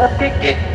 Let's get, it.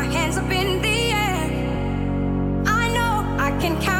our hands up in the air. I know I can count.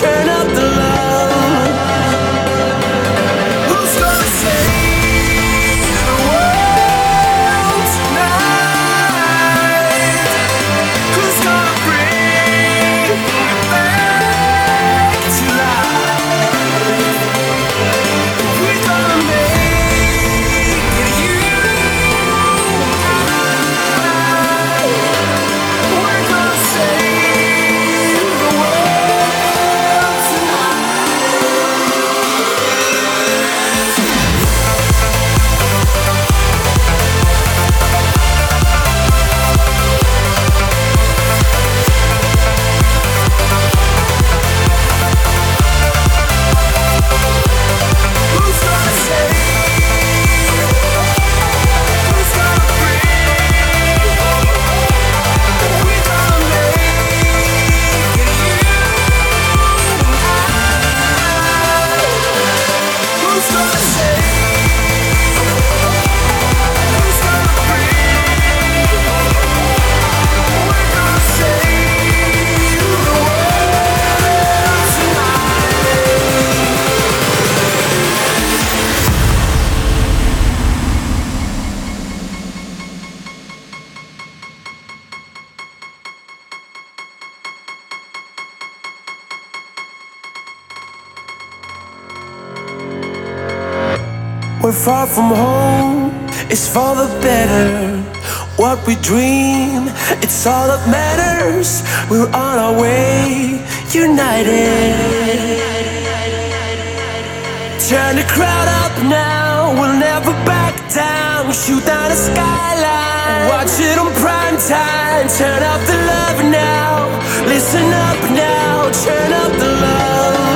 turn up the light far from home is for the better. What we dream, it's all that matters. We're on our way, united. Turn the crowd up now, we'll never back down. Shoot down the skyline, watch it on prime time. Turn up the love now, listen up now, turn up the love.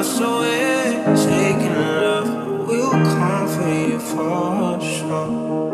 lost away, taking love will come for you for sure.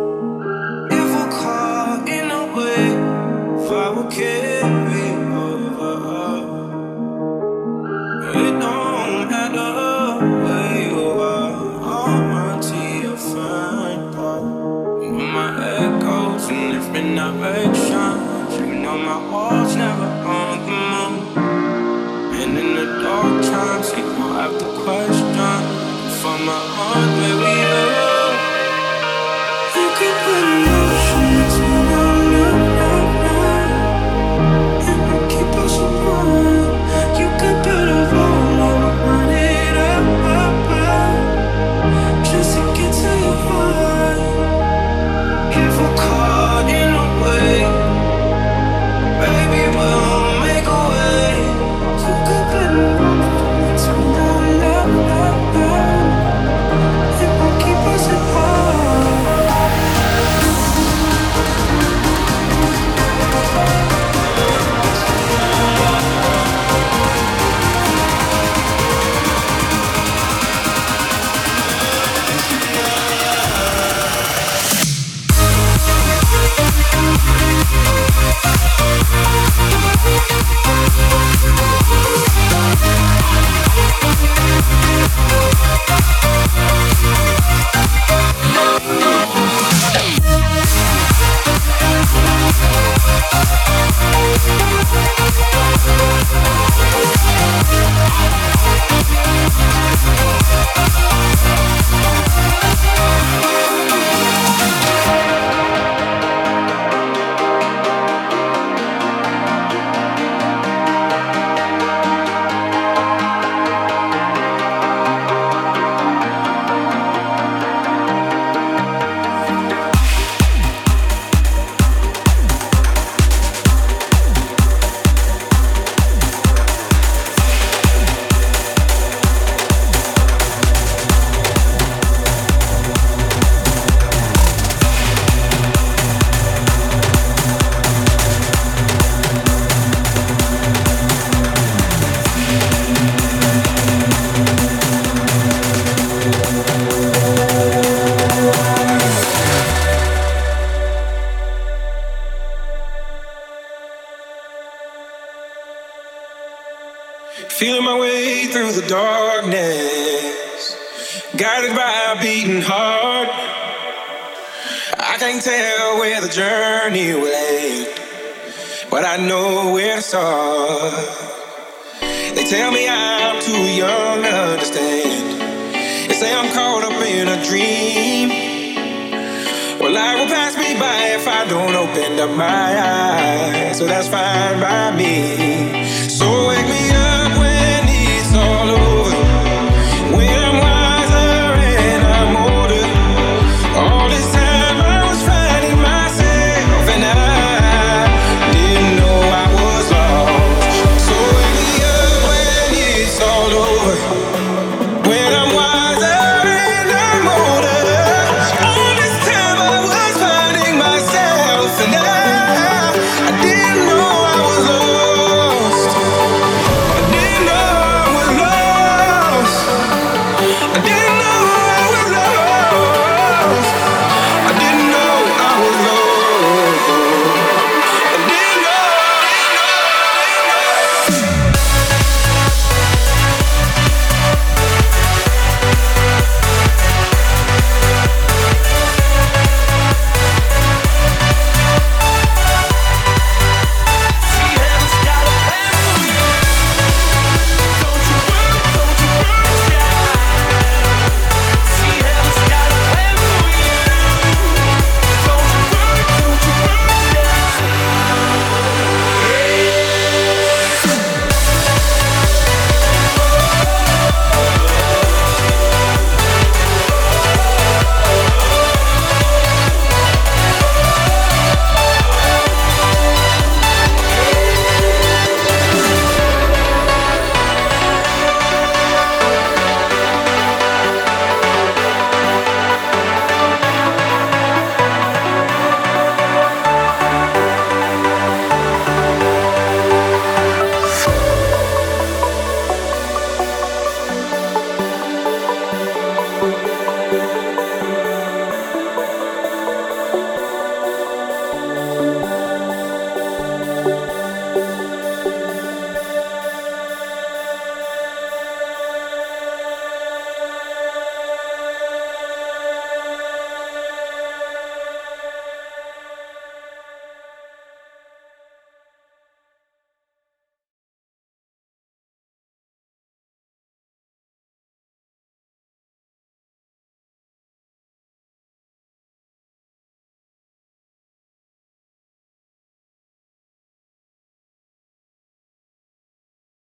My eyes, so that's fine